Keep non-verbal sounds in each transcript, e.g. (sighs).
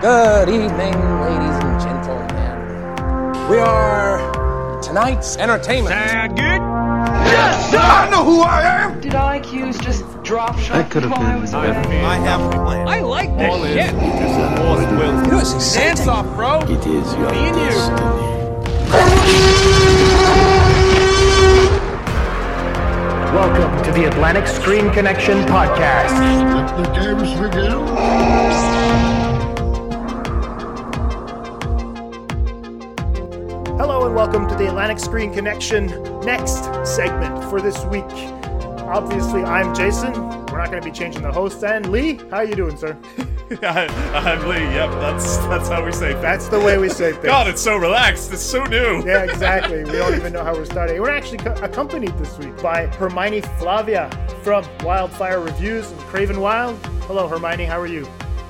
Good evening, ladies and gentlemen. We are tonight's entertainment. Sound good? I know who I am. Did IQs just drop shot That could have while I been was better. away? I have a plan. I like this All is shit. You know, it's exciting. Dance off, bro. It is your Me and you. destiny. Welcome to the Atlantic Screen Connection podcast. Let the games begin. Welcome to the Atlantic Screen Connection next segment for this week. Obviously, I'm Jason. We're not going to be changing the host. And Lee, how you doing, sir? (laughs) I'm Lee. Yep, that's that's how we say things. That's the way we say (laughs) things. God, it's so relaxed. It's so new. (laughs) Yeah, exactly. We don't even know how we're starting. We're actually co- accompanied this week by Hermione Flavia from Wildfire Reviews and Craven Wild. Hello, Hermione. How are you?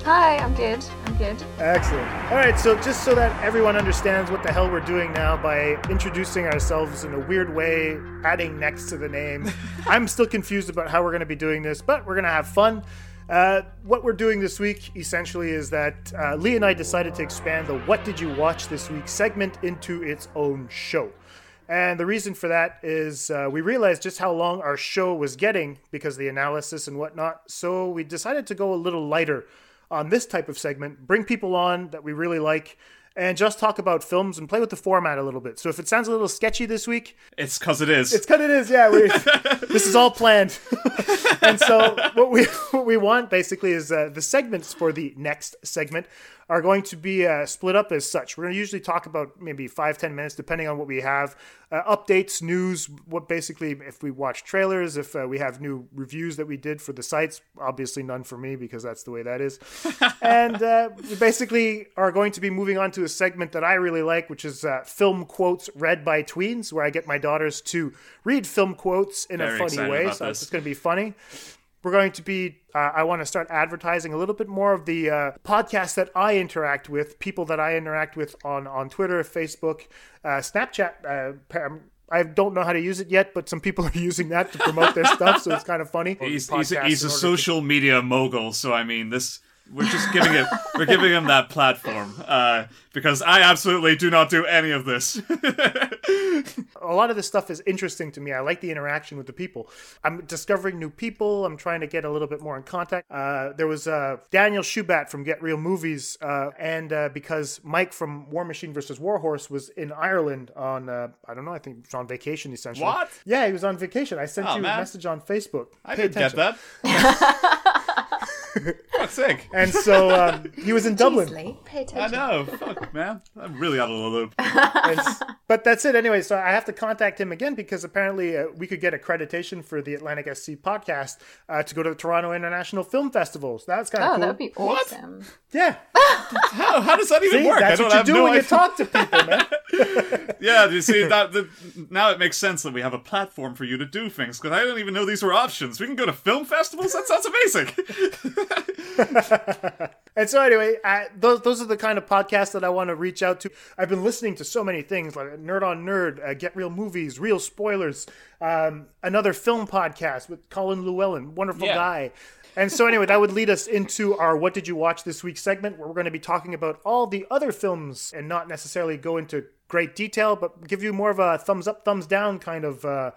Hi, I'm good. I'm good. Excellent. All right, so just so that everyone understands what the hell we're doing now by introducing ourselves in a weird way, adding next to the name, (laughs) I'm still confused about how we're going to be doing this, but we're going to have fun. Uh, what we're doing this week essentially is that uh, Lee and I decided to expand the What Did You Watch This Week segment into its own show. And the reason for that is uh, we realized just how long our show was getting because of the analysis and whatnot. So we decided to go a little lighter on this type of segment, bring people on that we really like, and just talk about films and play with the format a little bit. So if it sounds a little sketchy this week, It's because it is. it's because it is. Yeah, we, (laughs) this is all planned. (laughs) and so what we (laughs) what we want basically is uh, the segments for the next segment are going to be uh, split up as such. We're going to usually talk about maybe five ten minutes, depending on what we have. Uh, updates, news, what basically if we watch trailers, if uh, we have new reviews that we did for the sites. Obviously, none for me because that's the way that is. (laughs) and uh, we basically are going to be moving on to a segment that I really like, which is uh, film quotes read by tweens, where I get my daughters to read film quotes in a funny way. So this. it's going to be funny. We're going to be, uh, I want to start advertising a little bit more of the uh, podcasts that I interact with, people that I interact with on, on Twitter, Facebook, uh, Snapchat. Uh, pa- I don't know how to use it yet, but some people (laughs) are using that to promote their stuff, so it's kind of funny. he's he's, he's a in to- social media mogul, so I mean this. We're just giving it. We're giving him that platform uh, because I absolutely do not do any of this. a lot of this stuff is interesting to me. I like the interaction with the people. I'm discovering new people. I'm trying to get a little bit more in contact. Uh, there was uh, Daniel Shubat from Get Real Movies, uh, and uh, because Mike from War Machine versus Warhorse was in Ireland on, uh, I don't know, I think he was on vacation essentially. What? Yeah, he was on vacation. I sent Oh, you man. a message on Facebook. I Pay didn't attention. get that. (laughs) Fuck's sake. And so um, he was in Dublin. Lee, pay I know. Fuck, man. I'm really out of the loop. And s- but that's it anyway. So I have to contact him again because apparently uh, we could get accreditation for the Atlantic SC podcast uh, to go to the Toronto International Film Festival. So that's kind of Oh, cool. that would be awesome. yeah. (laughs) How, how does that even See, work? that's I what don't you have do no when you talk to people, man. (laughs) Yeah, you see that, that now it makes sense that we have a platform for you to do things because I didn't even know these were options. We can go to film festivals. That sounds amazing. (laughs) (laughs) and so anyway, uh, those those are the kind of podcasts that I want to reach out to. I've been listening to so many things like Nerd on Nerd, uh, Get Real Movies, Real Spoilers, um, another film podcast with Colin Llewellyn, wonderful Yeah. guy. And so anyway, that would lead us into our "What Did You Watch This Week" segment, where we're going to be talking about all the other films and not necessarily go into great detail, but give you more of a thumbs up, thumbs down kind of uh,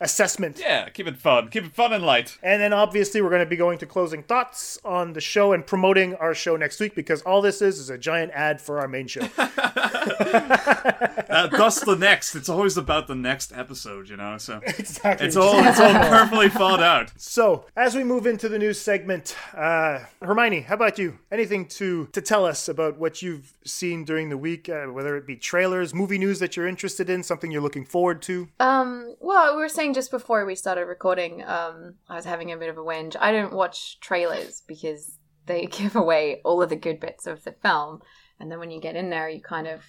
assessment. yeah, keep it fun. Keep it fun and light. And then obviously we're going to be going to closing thoughts on the show and promoting our show next week because all this is is a giant ad for our main show. (laughs) (laughs) Uh, thus the next. It's always about the next episode, you know. So exactly. it's all it's all carefully thought out. So as we move into the news segment, uh, Hermione, how about you? Anything to to tell us about what you've seen during the week, uh, whether it be trailers, movie news that you're interested in, something you're looking forward to? Um, well, we were saying just before we started recording, um, I was having a bit of a whinge. I don't watch trailers because they (laughs) give away all of the good bits of the film, and then when you get in there, you kind of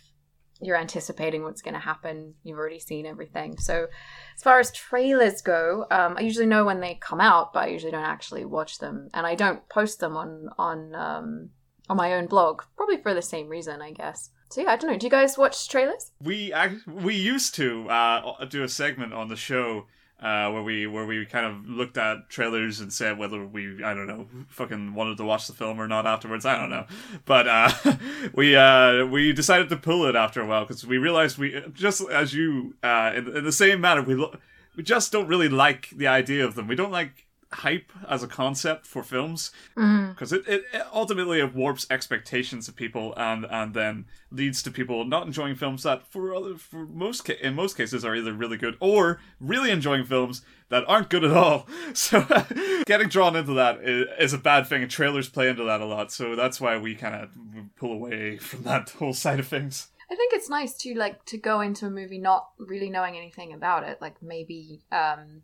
you're anticipating what's going to happen. You've already seen everything. So, as far as trailers go, um, I usually know when they come out, but I usually don't actually watch them, and I don't post them on on um, on my own blog. Probably for the same reason, I guess. So yeah, I don't know. Do you guys watch trailers? We act, we used to uh, do a segment on the show uh, where we where we kind of looked at trailers and said whether we I don't know fucking wanted to watch the film or not afterwards. I don't know, but uh, (laughs) we uh, we decided to pull it after a while because we realized we just as you uh, in, in the same manner we lo- we just don't really like the idea of them. We don't like hype as a concept for films. Because it, it, it ultimately it warps expectations of people and and then leads to people not enjoying films that for other for most ca- in most cases are either really good or really enjoying films that aren't good at all. (laughs) So (laughs) getting drawn into that is, is a bad thing and trailers play into that a lot. So that's why we kind of pull away from that whole side of things. I think it's nice to like to go into a movie not really knowing anything about it. Like maybe um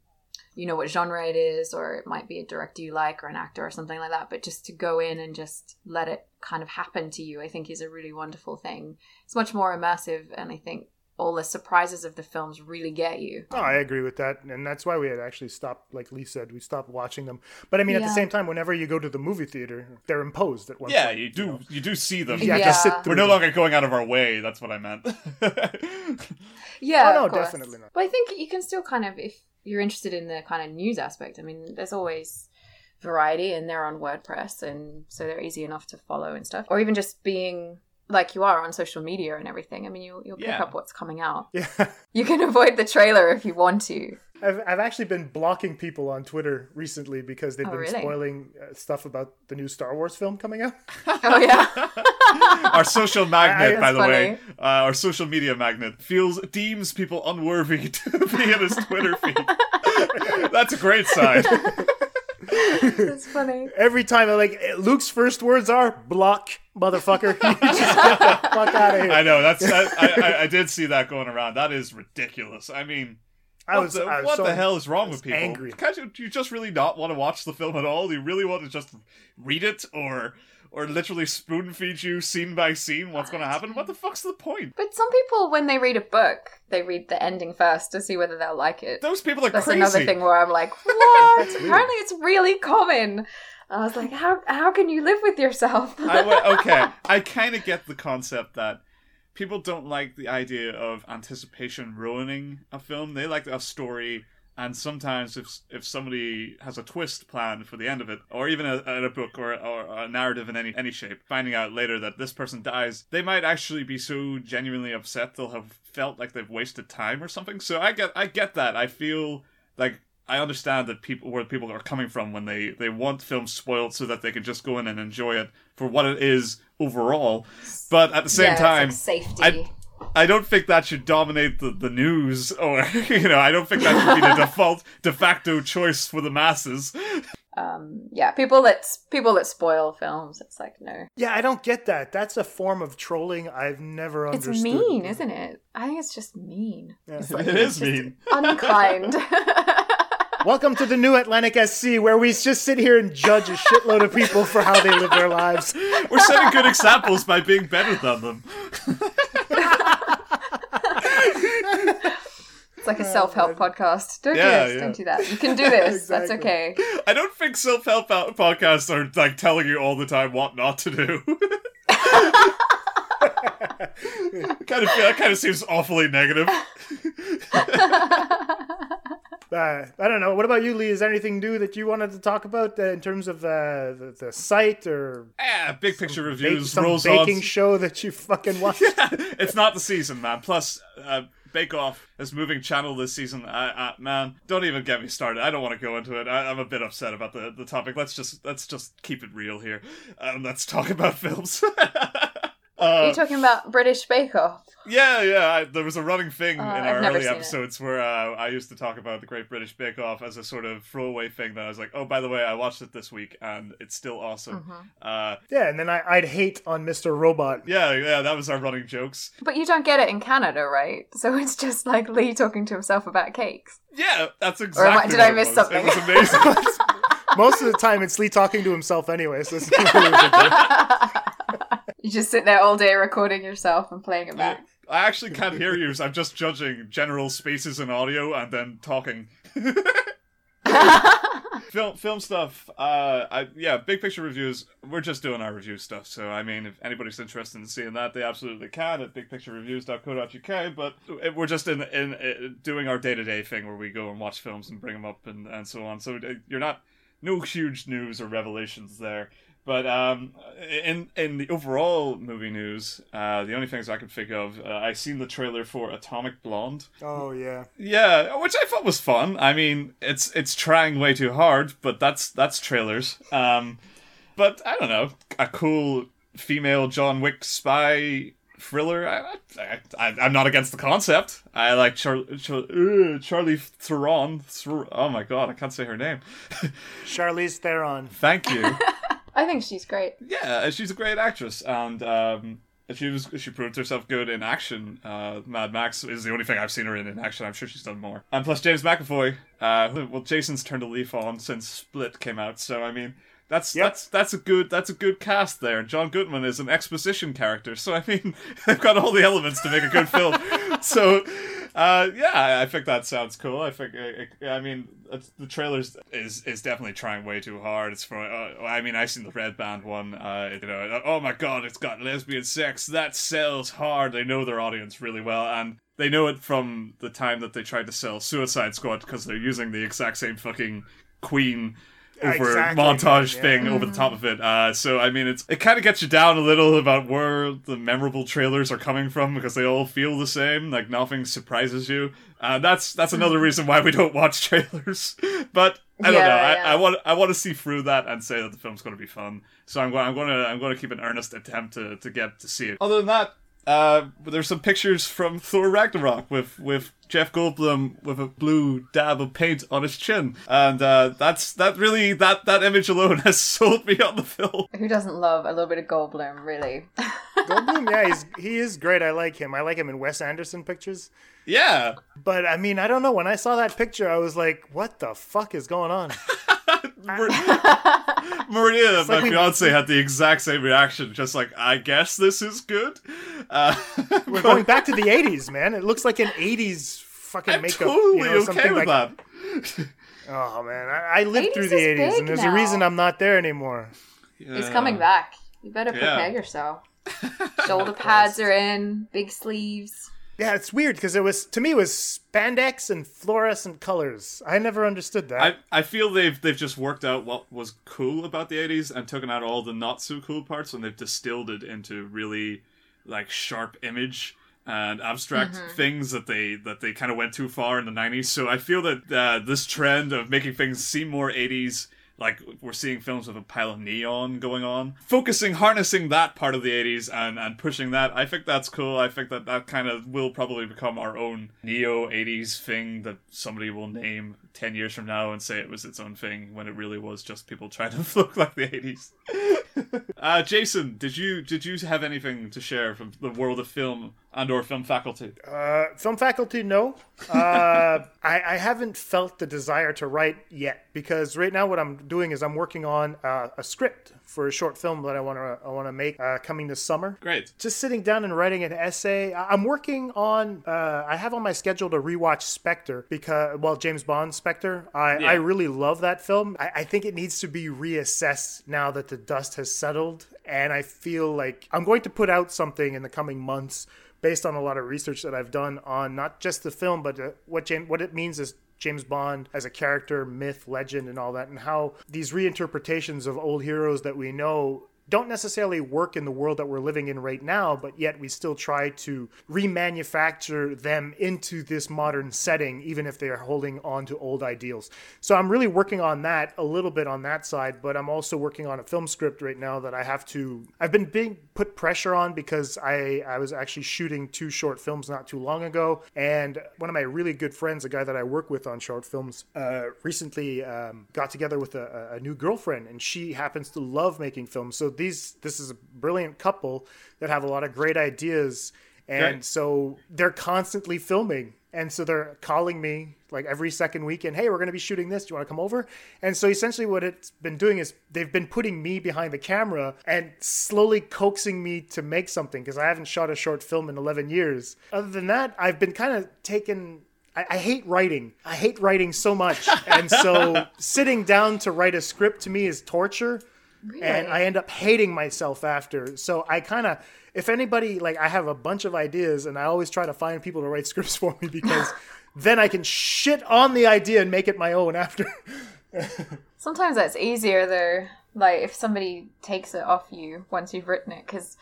you know what genre it is or it might be a director you like or an actor or something like that, but just to go in and just let it kind of happen to you, I think is a really wonderful thing. It's much more immersive and I think all the surprises of the films really get you. Oh, I agree with that, and that's why we had actually stopped. Like Lee said, we stopped watching them. But I mean, at the same time, whenever you go to the movie theater, they're imposed at one yeah point. you do you do see them You have Yeah. to sit through we're no them. longer going out of our way that's what i meant (laughs) Yeah, Oh, no, of course. definitely not. But I think you can still kind of, if you're interested in the kind of news aspect, I mean, there's always variety and they're on WordPress and so they're easy enough to follow and stuff. Or even just being like you are on social media and everything. I mean, you'll, you'll pick Yeah. up what's coming out. Yeah, (laughs) You can avoid the trailer if you want to. I've I've actually been blocking people on Twitter recently because they've Oh, been really? spoiling uh, stuff about the new Star Wars film coming out. (laughs) Oh, yeah. (laughs) our social magnet, I- by the That's way, uh, our social media magnet feels deems people unworthy (laughs) to be in his Twitter feed. (laughs) That's a great sign. That's funny. Every time, I'm like Luke's first words are "block, motherfucker." (laughs) you just get the fuck out of here. I know that's that, I, I, I did see that going around. That is ridiculous. I mean, I what, was, the, I was what so- the hell is wrong I was with people? angry. Can't you, do you just really not want to watch the film at all? Do you really want to just read it or or literally spoon feed you scene by scene what's going to happen? What the fuck's the point? But some people, when they read a book, they read the ending first to see whether they'll like it. Those people are That's crazy. another thing where I'm like, (laughs) what? Apparently, it's really common. I was like, how how can you live with yourself? I, (laughs) okay, I kind of get the concept that people don't like the idea of anticipation ruining a film. They like a story, and sometimes if if somebody has a twist plan for the end of it, or even a, a book or, or a narrative in any any shape, finding out later that this person dies, they might actually be so genuinely upset they'll have felt like they've wasted time or something. So I get I get that. I feel like I understand that people where people are coming from when they they want films spoiled so that they can just go in and enjoy it for what it is overall. But at the same Yeah, time, like safety. I I don't think that should dominate the, the news, or (laughs) you know, I don't think that should be the (laughs) default de facto choice for the masses. um, yeah, people that people that spoil films, it's like no, Yeah, I don't get that. That's a form of trolling I've never understood. it's understood. mean, isn't it? I think it's just mean. It's (laughs) like- It it's mean. unkind. Welcome to the new Atlantic SC, where we just sit here and judge a shitload of people for how they live their lives. We're setting good examples by being better than them. It's like a self help podcast. Don't Yeah, do this. yeah. Don't do that. You can do this. That's (laughs) okay. I don't think self help podcasts are like telling you all the time what not to do. (laughs) kind of that kind of seems awfully negative. (laughs) Uh, I don't know. What about you, Lee? Is there anything new that you wanted to talk about uh, in terms of uh, the, the site or Ah, big picture bake, reviews some rolls baking on. show that you fucking watched? it's not the season, man. Plus, uh, Bake Off is moving channel this season. I, I, man, don't even get me started. I don't want to go into it. I, I'm a bit upset about the, the topic. Let's just let's just keep it real here. Um, let's talk about films. (laughs) Are uh, you talking about British Bake Off? yeah, yeah. I, there was a running thing Uh, in I've our early seen it. episodes where uh, I used to talk about the Great British Bake Off as a sort of throwaway thing. That I was like, oh, by the way, I watched it this week and it's still awesome. Mm-hmm. Uh, yeah, and then I, I'd hate on Mr. Robot. yeah, yeah. That was our running jokes. But you don't get it in Canada, right? So it's just like Lee talking to himself about cakes. Yeah, that's am I- exactly. did what I it miss was. something? It was amazing. (laughs) Most of the time, it's Lee talking to himself anyway, so it's (laughs) You just sit there all day recording yourself and playing it back. I actually can't hear you, so I'm just judging general spaces in audio and then talking. (laughs) film film stuff. Uh, I, yeah, big picture reviews. We're just doing our review stuff. So I mean, if anybody's interested in seeing that, they absolutely can at bigpicturereviews.co.uk. But we're just in in, in doing our day to day thing where we go and watch films and bring them up and and so on. So uh, you're not no huge news or revelations there. But um, in in the overall movie news, uh, the only things I could think of, uh, I seen the trailer for Atomic Blonde. Oh yeah. Yeah, which I thought was fun. I mean, it's it's trying way too hard, but that's that's trailers. Um, but I don't know, a cool female John Wick spy thriller. I, I, I, I'm not against the concept. I like Char- Char- uh, Charlie Theron. Ther- oh my god, I can't say her name. (laughs) Charlize Theron. Thank you. (laughs) I think she's great. Yeah, she's a great actress, and um, she was she proved herself good in action. Uh, Mad Max is the only thing I've seen her in in action. I'm sure she's done more. And plus James McAvoy. Uh, well, Jason's turned a leaf on since Split came out, so I mean. That's Yep. that's that's a good that's a good cast there. John Goodman is an exposition character, so I mean (laughs) they've got all the elements to make a good film. (laughs) so uh, yeah, I think that sounds cool. I think I, I mean it's, the trailers is is definitely trying way too hard. It's for uh, I mean I seen the Red Band one. Uh, you know, oh my god, it's got lesbian sex that sells hard. They know their audience really well and. They know it from the time that they tried to sell Suicide Squad because they're using the exact same fucking Queen over Exactly, montage yeah. thing over the top of it. Uh, so I mean, it's it kind of gets you down a little about where the memorable trailers are coming from because they all feel the same. Like nothing surprises you. Uh, that's that's another reason why we don't watch (laughs) trailers. but I don't Yeah, know. I, yeah. I want I want to see through that and say that the film's going to be fun. So I'm going I'm going to I'm going to keep an earnest attempt to to get to see it. Other than that. Uh, there's some pictures from Thor Ragnarok with, with Jeff Goldblum with a blue dab of paint on his chin, and uh, that's that really that that image alone (laughs) has sold me on the film. Who doesn't love a little bit of Goldblum, really? (laughs) Goldblum, yeah, he's he is great. I like him. I like him in Wes Anderson pictures. Yeah, But I mean, I don't know. When I saw that picture, I was like, "What the fuck is going on?" (laughs) Mar- (laughs) Maria, my like we- fiance, had the exact same reaction. Just like, I guess this is good. Uh, (laughs) We're going back to the '80s, man. It looks like an '80s fucking I'm makeup. totally you know, okay something with like, that. Oh man, I, I lived through the '80s, and there's now. a reason I'm not there anymore. He's coming back. You better Yeah. prepare yourself. (laughs) Shoulder pads are in, big sleeves. Yeah, it's weird because it was to me it was spandex and fluorescent colors. I never understood that. I, I feel they've they've just worked out what was cool about the 80s and taken out all the not so cool parts and they've distilled it into really like sharp image and abstract things that they that they kind of went too far in the 90s so i feel that uh, this trend of making things seem more 80s like we're seeing films with a pile of neon going on. Focusing harnessing that part of the 80s and and pushing that i think that's cool. I think that that kind of will probably become our own neo 80s thing that somebody will name 10 years from now and say it was its own thing when it really was just people trying to (laughs) look like the 80s (laughs) uh, Jason, did you did you have anything to share from the world of film and or film faculty? Uh, film faculty, no. Uh, (laughs) I, I haven't felt the desire to write yet because right now what I'm doing is I'm working on uh, a script for a short film that I want to I want to make uh, coming this summer. Great. Just sitting down and writing an essay. I- I'm working on. Uh, I have on my schedule to rewatch Spectre because, well, James Bond Spectre. I, Yeah. I really love that film. I, I think it needs to be reassessed now that the dust has settled, and I feel like I'm going to put out something in the coming months based on a lot of research that I've done on not just the film, but uh, what James, what it means is James Bond as a character, myth, legend, and all that, and how these reinterpretations of old heroes that we know don't necessarily work in the world that we're living in right now, but yet we still try to remanufacture them into this modern setting, even if they are holding on to old ideals. So I'm really working on that a little bit on that side, but I'm also working on a film script right now that I have to. I've been being put pressure on because I I was actually shooting two short films not too long ago, and one of my really good friends, a guy that I work with on short films, uh, recently um, got together with a, a new girlfriend, and she happens to love making films. So these this is a brilliant couple that have a lot of great ideas, and Great. so they're constantly filming. And so they're calling me like every second weekend, hey, we're going to be shooting this. Do you want to come over? And so essentially, what it's been doing is they've been putting me behind the camera and slowly coaxing me to make something because I haven't shot a short film in 11 years. Other than that, I've been kind of taken I, I hate writing. I hate writing so much, (laughs) and so sitting down to write a script to me is torture, and I end up hating myself after. So I kind of, if anybody like, I have a bunch of ideas, and I always try to find people to write (laughs) scripts for me because (laughs) then I can shit on the idea and make it my own after. (laughs) Sometimes that's easier though. Like if somebody takes it off you once you've written it, because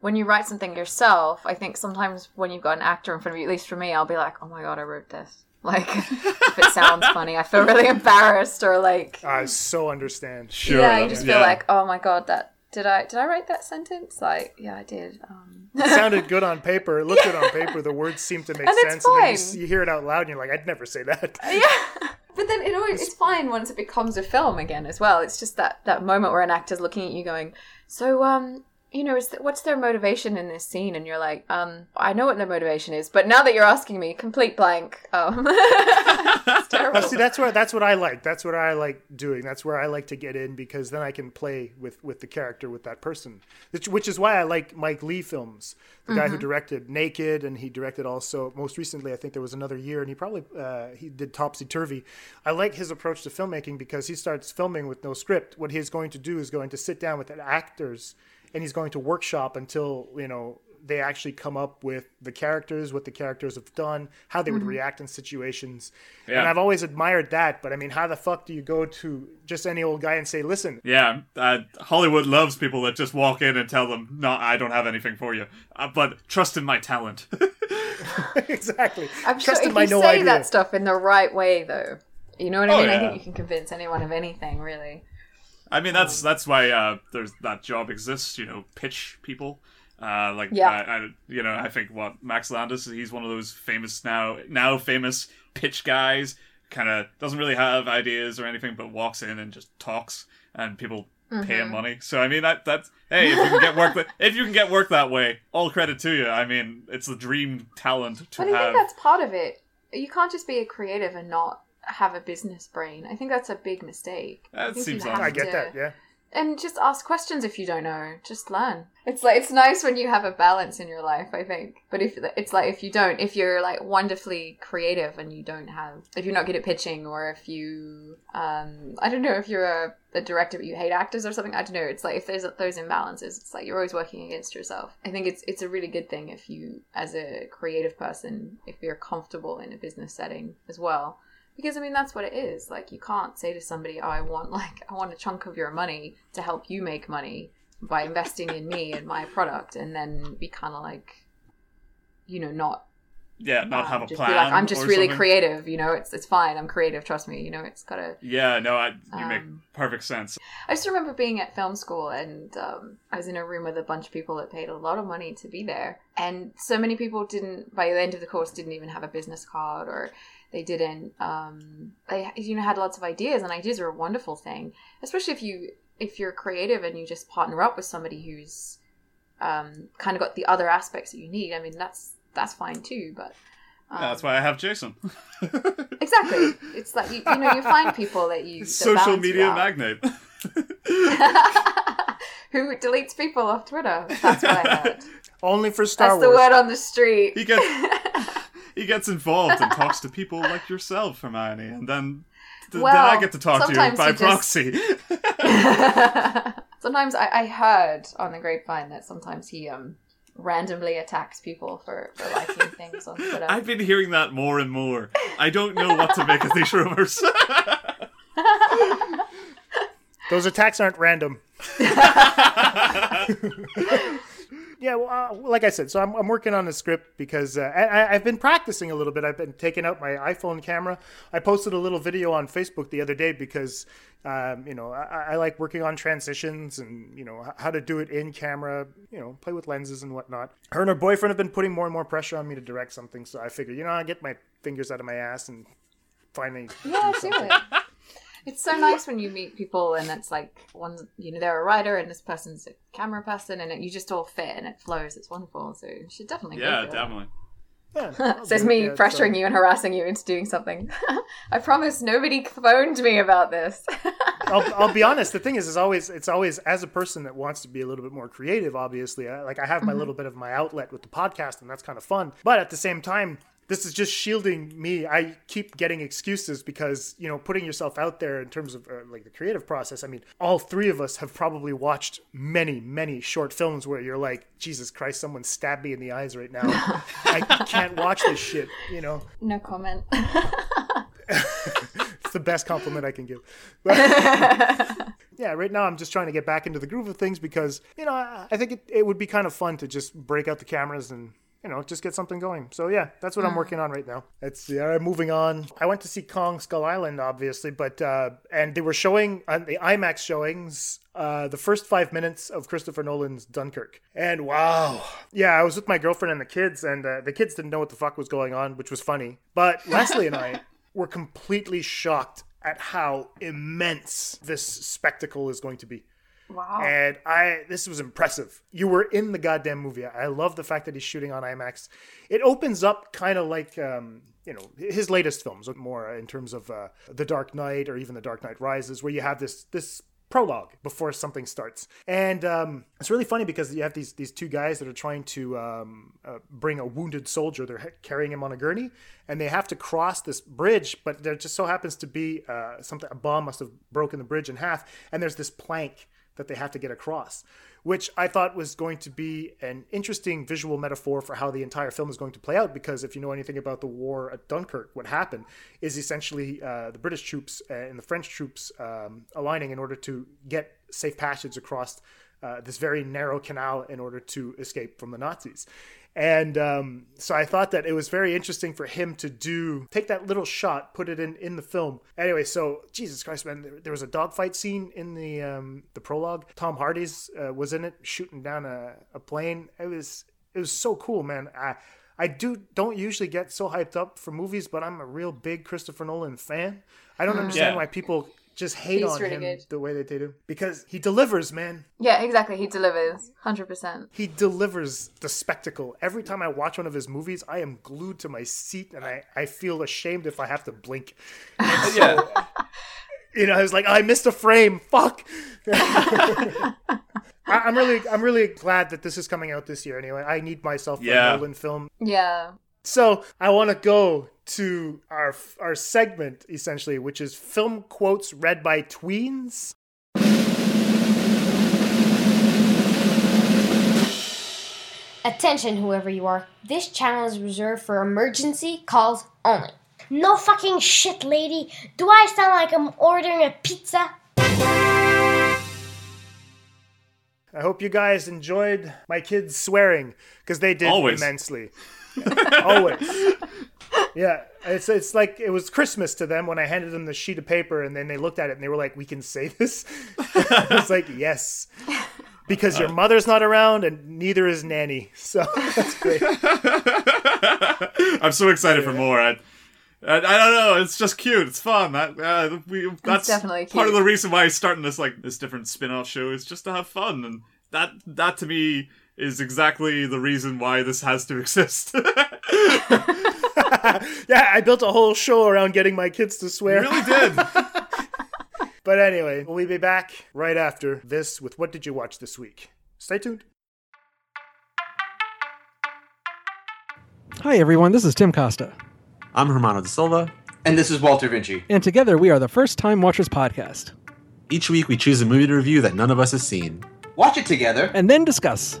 when you write something yourself, I think sometimes when you've got an actor in front of you, at least for me, I'll be like, "Oh my god, I wrote this." Like (laughs) if it sounds funny, I feel really embarrassed or like I so understand. Sure. yeah, you just feel yeah. like, "Oh my god, that did I did I write that sentence?" Like yeah, I did. Um, It sounded (laughs) good on paper. It looked good on paper. The words seemed to make And it's sense, and then you, fine. you hear it out loud, and you're like, "I'd never say that." (laughs) yeah. But then it always it's fine once it becomes a film again as well. It's just that that moment where an actor's looking at you going, "So um, you know, is th- what's their motivation in this scene?" And you're like, "Um, I know what their motivation is, but now that you're asking me, complete blank." Um, (laughs) (laughs) see, that's where that's what I like. That's what I like doing. That's where I like to get in because then I can play with with the character with that person. Which, which is why I like Mike Leigh films. The guy who directed Naked, and he directed also most recently. I think there was another year, and he probably uh, he did Topsy Turvy. I like his approach to filmmaking because he starts filming with no script. What he's going to do is going to sit down with the actors, and he's going to workshop until you know they actually come up with the characters, what the characters have done, how they would react in situations. Yeah. And I've always admired that. But I mean, how the fuck do you go to just any old guy and say, listen, Yeah, uh, Hollywood loves people that just walk in and tell them, "No, I don't have anything for you," uh, but trust in my talent. (laughs) (laughs) exactly. I'm sure Trust in if my you no say idea. that stuff in the right way, though, you know what I Oh, mean. I think you can convince anyone of anything, really. I mean, that's that's why uh, there's that job exists. You know, pitch people. Uh, like, Yeah. I, I, you know, I think what Max Landis, he's one of those famous now, now famous pitch guys. Kind of doesn't really have ideas or anything, but walks in and just talks, and people pay Mm-hmm. him money. So I mean, that that's hey, if you can get work, that, if you can get work that way, all credit to you. I mean, it's the dream talent to But I have. think that's part of it. You can't just be a creative and not have a business brain. I think that's a big mistake. That I seems you I get to- that. Yeah. And just ask questions if you don't know. Just learn. It's like it's nice when you have a balance in your life. I think, but if it's like if you don't, if you're like wonderfully creative and you don't have, if you're not good at pitching, or if you, um, I don't know, if you're a, a director but you hate actors or something. I don't know. It's like if there's those imbalances, it's like you're always working against yourself. I think it's it's a really good thing if you, as a creative person, if you're comfortable in a business setting as well because I mean that's what it is. Like you can't say to somebody, "Oh, I want like I want a chunk of your money to help you make money by investing in me and my product," and then be kind of like, you know, not yeah, not um, have a just plan. like, "I'm just really something. creative." You know, it's it's fine. I'm creative. Trust me. You know, it's gotta. Yeah, no, I, you make Um, perfect sense. I just remember being at film school and um, I was in a room with a bunch of people that paid a lot of money to be there. And so many people didn't, by the end of the course, didn't even have a business card or they didn't, um, they, you know, had lots of ideas and ideas are a wonderful thing, especially if you, if you're creative and you just partner up with somebody who's um, kind of got the other aspects that you need. I mean, that's, that's fine too, but um, That's why I have Jason, (laughs) exactly. It's like, you, you know, you find people that you, that social balance you media out. magnate. (laughs) (laughs) who deletes people off Twitter. That's what I heard. Only for Star That's the word on the street. he gets he gets involved and talks to people like yourself, Hermione, and then th- then I get to talk to you by you just- proxy. (laughs) sometimes I, I heard on the grapevine that sometimes he um randomly attacks people for, for liking things on (laughs) Twitter. I've been hearing that more and more. I don't know what to make of these rumors. (laughs) Those attacks aren't random. Yeah, well, uh, like I said, so I'm, I'm working on the script because uh, I, I- I've been practicing a little bit. I've been taking out my iPhone camera. I posted a little video on Facebook the other day because, um, you know, I, I like working on transitions and, you know, how to do it in camera, you know, play with lenses and whatnot. Her and her boyfriend have been putting more and more pressure on me to direct something. So I figured, you know, I'll get my fingers out of my ass and finally yeah, do do something. it. It's so nice when you meet people and it's like one, you know, they're a writer and this person's a camera person and it, you just all fit and it flows. It's wonderful. So you should definitely yeah, go for it. definitely. Yeah, I'll Says do it, me yeah, so- pressuring you and harassing you into doing something. (laughs) I promise nobody phoned me about this. (laughs) I'll, I'll be honest. The (laughs) thing is, is always it's always as a person that wants to be a little bit more creative. Obviously, I, like I have my mm-hmm. little bit of my outlet with the podcast, and that's kind of fun. But at the same time, this is just shielding me. I keep getting excuses because you know putting yourself out there in terms of uh, like the creative process. I mean, all three of us have probably watched many, many short films where you're like, Jesus Christ, someone stabbed me in the eyes right now. (laughs) I can't watch this shit. You know, No comment. (laughs) it's the best compliment I can give. But- (laughs) yeah, right now I'm just trying to get back into the groove of things because you know I, I think it, it would be kind of fun to just break out the cameras and you know just get something going. So yeah, that's what I'm working on right now. It's yeah. Moving on, I went to see Kong Skull Island, obviously, but uh, and they were showing on the IMAX showings. Uh, the first five minutes of Christopher Nolan's Dunkirk. And wow. Yeah, I was with my girlfriend and the kids, and uh, the kids didn't know what the fuck was going on, which was funny. But Leslie and I (laughs) were completely shocked at how immense this spectacle is going to be. Wow. And I this was impressive. You were in the goddamn movie. I love the fact that he's shooting on IMAX. It opens up kind of like um, you know his latest films, more in terms of uh, The Dark Knight or even The Dark Knight Rises, where you have this this prologue before something starts. And um, it's really funny because you have these these two guys that are trying to um, uh, bring a wounded soldier. They're carrying him on a gurney, and they have to cross this bridge. But there just so happens to be uh, something. A bomb must have broken the bridge in half, and there's this plank that they have to get across, which I thought was going to be an interesting visual metaphor for how the entire film is going to play out. Because if you know anything about the war at Dunkirk, what happened is essentially uh, the British troops and the French troops um, aligning in order to get safe passage across uh, this very narrow canal in order to escape from the Nazis. And um, so I thought that it was very interesting for him to do take that little shot, put it in in the film. Anyway, so Jesus Christ, man, there, there was a dogfight scene in the um, the prologue. Tom Hardy's uh, was in it, shooting down a, a plane. It was it was so cool, man. I I do don't usually get so hyped up for movies, but I'm a real big Christopher Nolan fan. I don't understand Yeah. why people just hate He's on really him good. the way that they do because he delivers, man. yeah, exactly. He delivers. 100%. He delivers the spectacle. Every time I watch one of his movies, I am glued to my seat and I, I feel ashamed if I have to blink. (laughs) yeah. You know, I was like, I missed a frame. Fuck. (laughs) I, I'm really, I'm really glad that this is coming out this year. Anyway, I need myself Yeah. a Nolan film. Yeah. So I want to go to our our segment essentially, which is film quotes read by tweens. Attention, whoever you are. This channel is reserved for emergency calls only. No fucking shit, lady. Do I sound like I'm ordering a pizza? I hope you guys enjoyed my kids swearing because they did Always. immensely. Always. Yeah, it's it's like it was Christmas to them when I handed them the sheet of paper and then they looked at it and they were like, "We can say this." (laughs) I was like, "Yes." Because your mother's not around and neither is Nanny. So (laughs) that's great. I'm so excited for more. I, I, I don't know. It's just cute. It's fun. That uh, we that's definitely part of the reason why I'm starting this like this different spin-off show is just to have fun, and that that to me is exactly the reason why this has to exist. (laughs) Yeah, I built a whole show around getting my kids to you swear. really did. (laughs) But anyway, we'll be back right after this with what did you watch this week? Stay tuned. Hi, everyone. This is Tim Costa. I'm Hermano da Silva. And this is Walter Vinci. And together we are the First Time Watchers Podcast. Each week we choose a movie to review that none of us has seen. Watch it together, And then discuss,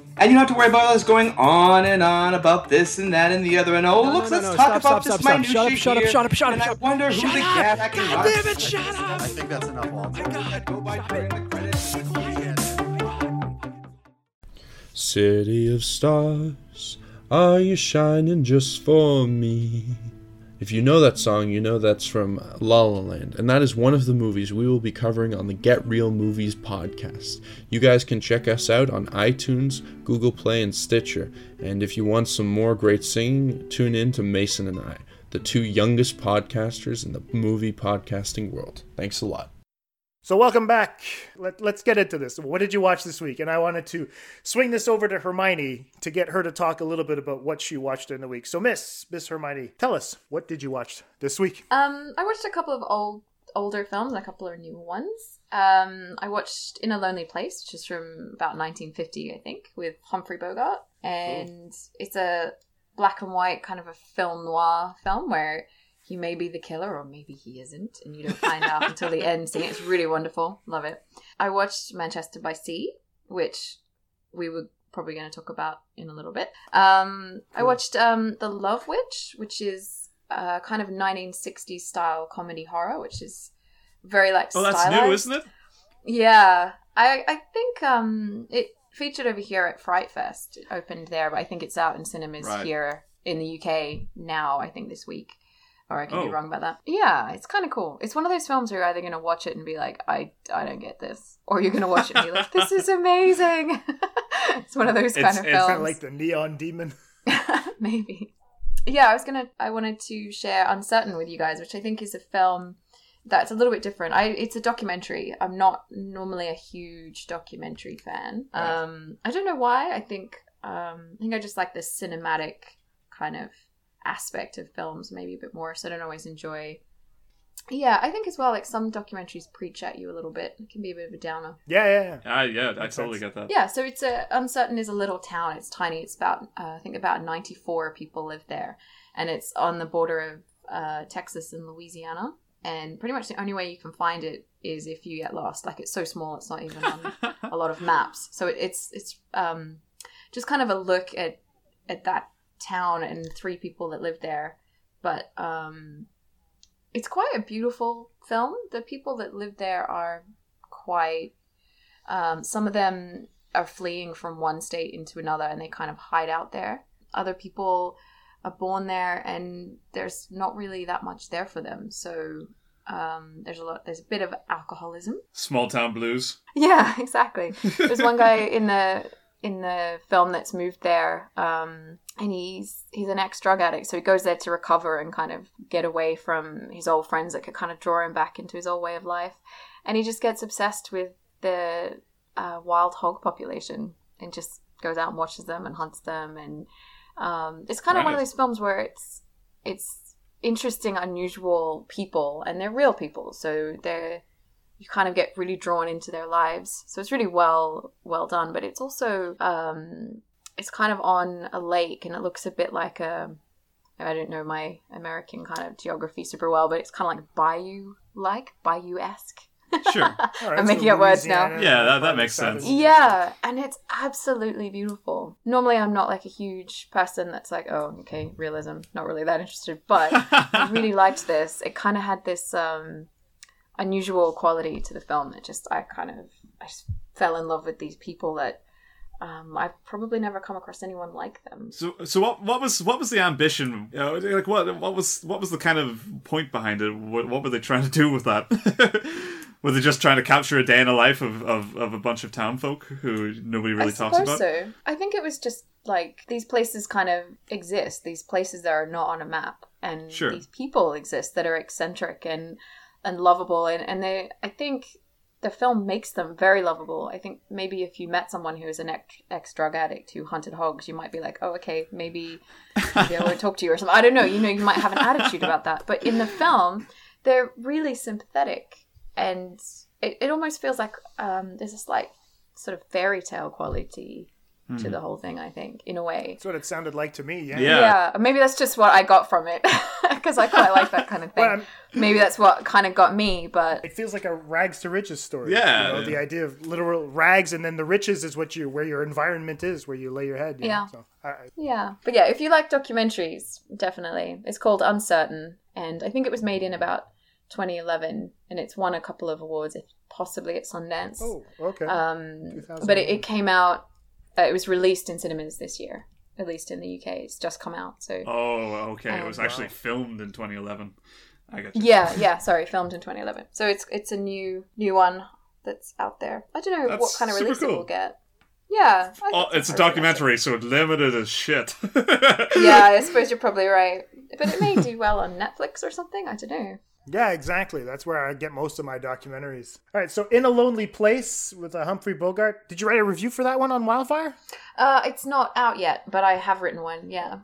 And you don't have to worry about us going on and on about this and that and the other. And oh, No, look, no, let's no, talk stop, about stop, this stop, stop. minutia Shut up, shut up, shut up, shut up, shut up. wonder who Shut the up. cat I can God damn it, shut up. I think that's enough, Walter. Go by during the credits. City of stars, are you shining just for me? If you know that song, you know that's from La La Land, and that is one of the movies we will be covering on the Get Real Movies podcast. You guys can check us out on iTunes, Google Play, and Stitcher. And if you want some more great singing, tune in to Mason and I, the two youngest podcasters in the movie podcasting world. Thanks a lot. So welcome back. Let, let's get into this. What did you watch this week? And I wanted to swing this over to Hermione to get her to talk a little bit about what she watched in the week. So Miss Miss Hermione, tell us what did you watch this week? Um, I watched a couple of old older films, and a couple of new ones. Um, I watched In a Lonely Place, which is from about 1950, I think, with Humphrey Bogart, and it's a black and white kind of a film noir film where he may be the killer or maybe he isn't, and you don't find out until the end scene. It's really wonderful. Love it. I watched Manchester by Sea, which we were probably going to talk about in a little bit. Um, I watched um, The Love Witch, which is uh, kind of 1960s style comedy horror, which is very like Oh, that's stylized. new, isn't it? Yeah, I I think um it featured over here at Fright Fest. It opened there, but I think it's out in cinemas Right. here in the UK now. I think this week, or I could Oh. be wrong about that. Yeah, it's kind of cool. It's one of those films where you're either going to watch it and be like, I I don't get this, or you're going to watch it and be like, this is (laughs) amazing. (laughs) it's one of those kind It's, of it's films. kind of like the Neon Demon. (laughs) Maybe. Yeah, I was gonna. I wanted to share "Uncertain" with you guys, which I think is a film that's a little bit different. I it's a documentary. I'm not normally a huge documentary fan. Right. Um, I don't know why. I think um, I think I just like the cinematic kind of aspect of films maybe a bit more. So I don't always enjoy. Yeah, I think as well. Like some documentaries preach at you a little bit. It can be a bit of a downer. Yeah, yeah, yeah. Ah, yeah, I totally sense. get that. Yeah, so it's a Uncertain is a little town. It's tiny. It's about uh, I think about ninety four people live there, and it's on the border of uh, Texas and Louisiana. And pretty much the only way you can find it is if you get lost. Like it's so small, it's not even on (laughs) a lot of maps. So it, it's it's um, just kind of a look at at that town and three people that live there. But um, it's quite a beautiful film. The people that live there are quite. Um, some of them are fleeing from one state into another, and they kind of hide out there. Other people are born there, and there's not really that much there for them. So um, there's a lot. There's a bit of alcoholism. Small town blues. Yeah, (laughs) exactly. There's one guy (laughs) in the in the film that's moved there, um, and he's he's an ex drug addict, so he goes there to recover and kind of get away from his old friends that could kind of draw him back into his old way of life, and he just gets obsessed with the uh, wild hog population and just goes out and watches them and hunts them, and um, it's kind of one of those films where it's it's interesting, unusual people, and they're real people, so they're you kind of get really drawn into their lives. So it's really well well done, but it's also um, it's kind of on a lake, and it looks a bit like a I don't know my American kind of geography super well, but it's kind of like bayou like bayou esque. Sure. (laughs) All right, I'm so making up words now. Yeah, that- that makes sense. Yeah, and it's absolutely beautiful. Normally, I'm not like a huge person that's like, oh, okay, realism, not really that interested. But I really (laughs) liked this. It kind of had this um, unusual quality to the film that just I kind of I just fell in love with these people that um, I've probably never come across anyone like them. So, so what? What was what was the ambition? You know, like what? What was what was the kind of point behind it? What, what were they trying to do with that? (laughs) were they just trying to capture a day in the life of, of, of a bunch of town folk who nobody really I talks about? so. I think it was just like these places kind of exist. These places that are not on a map, and Sure. these people exist that are eccentric and and lovable, and and they. I think the film makes them very lovable. I think maybe if you met someone who is an ex drug addict who hunted hogs, you might be like, oh, okay, maybe maybe I won't talk to you or something. I don't know. You know, you might have an (laughs) attitude about that. But in the film, they're really sympathetic, and it, it almost feels like um, there's a slight sort of fairy tale quality to Hmm. the whole thing. I think, in a way. That's what it sounded like to me. Yeah. Yeah, maybe that's just what I got from it (laughs) because I quite like that kind of thing. Well, maybe that's what kind of got me, but It feels like a rags to riches story. Yeah, You know, yeah. the idea of literal rags, and then the riches is what you where your environment is, where you lay your head. you know? Yeah. So, I, I- Yeah, but yeah, if you like documentaries, definitely. It's called Uncertain, and I think it was made in about 2011, and it's won a couple of awards, if possibly at Sundance. oh, okay. Um, but it, it came out. Uh, it was released in cinemas this year, at least in the UK. It's just come out, so Oh, okay. It Oh, was wow. actually filmed in 2011. I got you. yeah, (laughs) yeah. Sorry, filmed in 2011. So it's it's a new new one that's out there. I don't know what kind of release it will get. Yeah, Oh, it's a documentary, so it's limited as shit. (laughs) Yeah, I suppose you're probably right. But it may do well on Netflix or something. I don't know. Yeah, exactly. That's where I get most of my documentaries. All right, so In a Lonely Place with a Humphrey Bogart. Did you write a review for that one on Wildfire? Uh, it's not out yet, but I have written one. Yeah.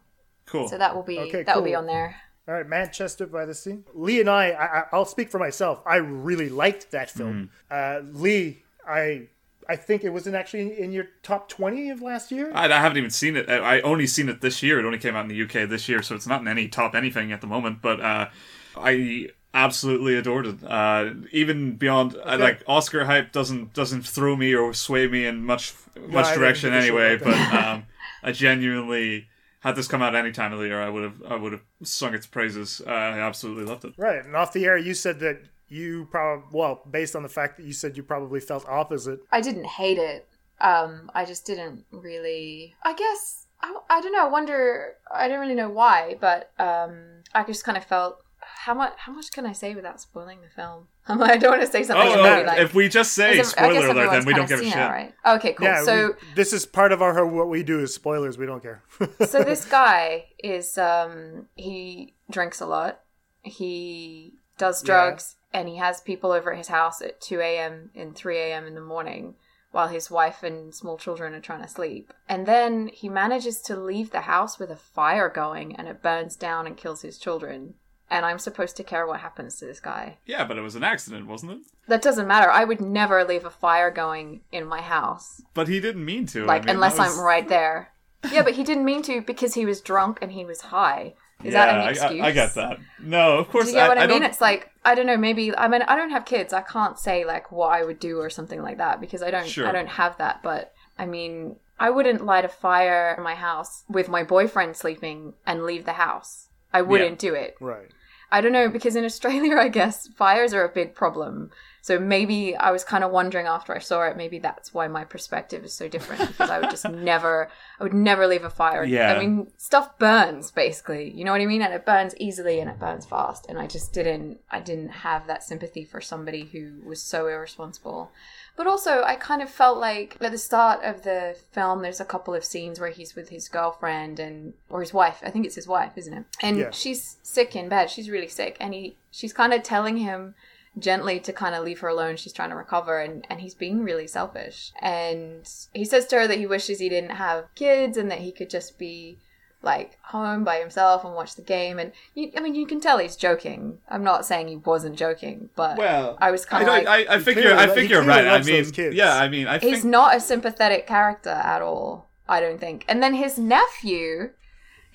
Cool. So that will be Okay, that will be on there. All right, Manchester by the Sea. Lee and I, I, I- I'll speak for myself. I really liked that film. Uh, Lee, I, I think it wasn't actually in your top twenty of last year. I, I haven't even seen it. I I only seen it this year. It only came out in the UK this year, so it's not in any top anything at the moment. But uh, I absolutely adored it. Uh, even beyond I, Okay. like Oscar hype doesn't doesn't throw me or sway me in much much I didn't direction give a shit anyway. about But um, I genuinely had this come out any time of the year, I would have I would have sung its praises. Uh, I absolutely loved it. Right, and off the air, you said that you probably, well, based on the fact that you said you probably felt opposite. I didn't hate it. Um, I just didn't really. I guess I, I don't know. I wonder. I don't really know why, but um, I just kind of felt how much. How much can I say without spoiling the film? (laughs) I don't want to say something. Oh, and oh, like, if we just say if- spoiler alert, then we don't kinda give a seen it, shit. right? Okay, cool. Yeah, so we- this is part of our what we do is spoilers. We don't care. (laughs) so this guy is um he drinks a lot he does Yeah. drugs and he has people over at his house at 2 a.m and 3 a.m in the morning while his wife and small children are trying to sleep and then he manages to leave the house with a fire going and it burns down and kills his children and i'm supposed to care what happens to this guy Yeah, but it was an accident, wasn't it? that doesn't matter i would never leave a fire going in my house But he didn't mean to. I like mean, unless was- i'm right there yeah but he didn't mean to because he was drunk and he was high is yeah, that an excuse I, I get that. No, of course. Do you get what I, I mean? don't- It's like I don't know. Maybe I mean I don't have kids. I can't say like what I would do or something like that because I don't. Sure. I don't have that. But I mean, I wouldn't light a fire in my house with my boyfriend sleeping and leave the house. I wouldn't do it. right. I don't know because in Australia, (laughs) I guess fires are a big problem. So maybe I was kind of wondering after I saw it, maybe that's why my perspective is so different because I would just (laughs) never, I would never leave a fire. Yeah. I mean, stuff burns basically. You know what I mean? And it burns easily and it burns fast. And I just didn't, I didn't have that sympathy for somebody who was so irresponsible. But also, I kind of felt like at the start of the film, there's a couple of scenes where he's with his girlfriend and or his wife. I think it's his wife, isn't it? And Yeah. she's sick in bed. She's really sick, and he she's kind of telling him gently to kind of leave her alone. She's trying to recover, and and he's being really selfish. And he says to her that he wishes he didn't have kids and that he could just be like home by himself and watch the game. And you, I mean, you can tell he's joking. I'm not saying he wasn't joking, but Well, I was kind of don't- like, I, I figure, clearly I lo- think you're right. I mean, kids. yeah, I mean, I he's think not a sympathetic character at all. I don't think. And then his nephew,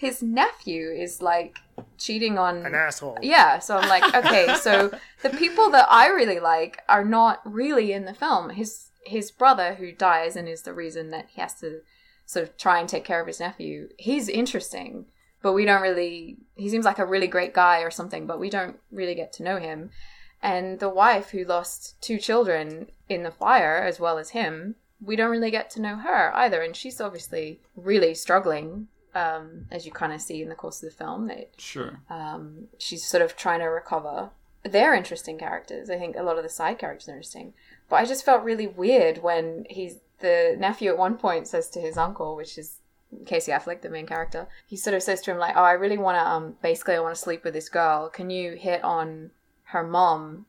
his nephew is like cheating on An asshole. Yeah, so I'm like, okay, so (laughs) the people that I really like are not really in the film. His his brother who dies and is the reason that he has to sort of try and take care of his nephew. He's interesting, but we don't really he seems like a really great guy or something, but we don't really get to know him. And the wife who lost two children in the fire as well as him, we don't really get to know her either and she's obviously really struggling um, as you kind of see in the course of the film that sure. um, she's sort of trying to recover. They're interesting characters. I think a lot of the side characters are interesting. But I just felt really weird when he's the nephew at one point says to his uncle, which is Casey Affleck, the main character, he sort of says to him like, "Oh, I really want to um basically I want to sleep with this girl. Can you hit on her mom